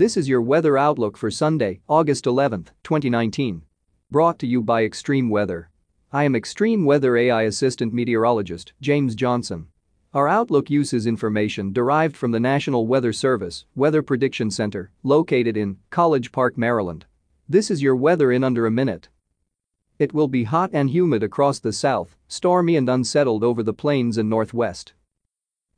This is your weather outlook for Sunday, August 11, 2019. Brought to you by Extreme Weather. I am Extreme Weather AI Assistant Meteorologist James Johnson. Our outlook uses information derived from the National Weather Service Weather Prediction Center, located in College Park, Maryland. This is your weather in under a minute. It will be hot and humid across the south, stormy and unsettled over the plains and northwest.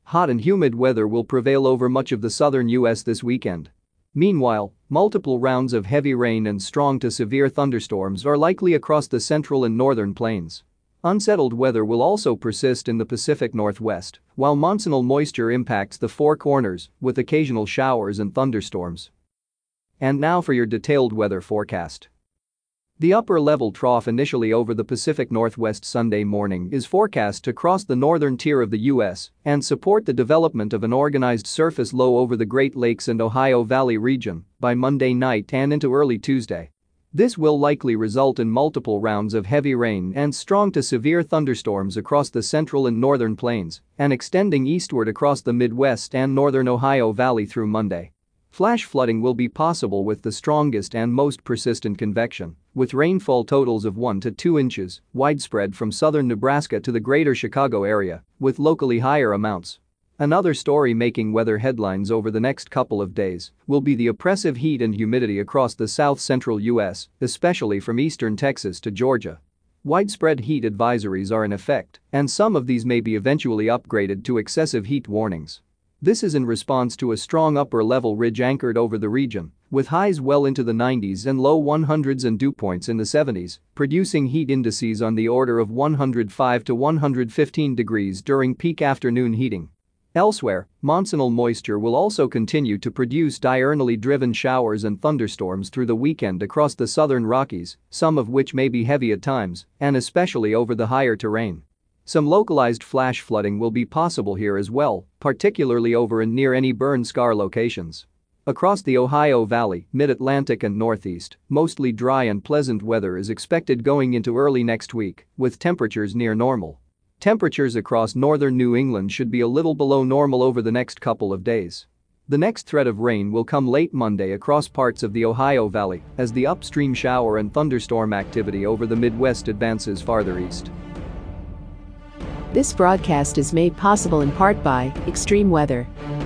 Hot and humid weather will prevail over much of the southern U.S. this weekend. Meanwhile, multiple rounds of heavy rain and strong to severe thunderstorms are likely across the central and northern plains. Unsettled weather will also persist in the Pacific Northwest, while monsoonal moisture impacts the Four Corners with occasional showers and thunderstorms. And now for your detailed weather forecast. The upper level trough initially over the Pacific Northwest Sunday morning is forecast to cross the northern tier of the U.S. and support the development of an organized surface low over the Great Lakes and Ohio Valley region by Monday night and into early Tuesday. This will likely result in multiple rounds of heavy rain and strong to severe thunderstorms across the central and northern plains and extending eastward across the Midwest and northern Ohio Valley through Monday. Flash flooding will be possible with the strongest and most persistent convection, with rainfall totals of 1 to 2 inches, widespread from southern Nebraska to the greater Chicago area, with locally higher amounts. Another story making weather headlines over the next couple of days will be the oppressive heat and humidity across the south central U.S., especially from eastern Texas to Georgia. Widespread heat advisories are in effect, and some of these may be eventually upgraded to excessive heat warnings. This is in response to a strong upper-level ridge anchored over the region, with highs well into the 90s and low 100s and dew points in the 70s, producing heat indices on the order of 105 to 115 degrees during peak afternoon heating. Elsewhere, monsoonal moisture will also continue to produce diurnally driven showers and thunderstorms through the weekend across the southern Rockies, some of which may be heavy at times, and especially over the higher terrain. Some localized flash flooding will be possible here as well, particularly over and near any burn scar locations. Across the Ohio Valley, mid-Atlantic and Northeast, mostly dry and pleasant weather is expected going into early next week, with temperatures near normal. Temperatures across northern New England should be a little below normal over the next couple of days. The next threat of rain will come late Monday across parts of the Ohio Valley as the upstream shower and thunderstorm activity over the Midwest advances farther east. This broadcast is made possible in part by Extreme Weather.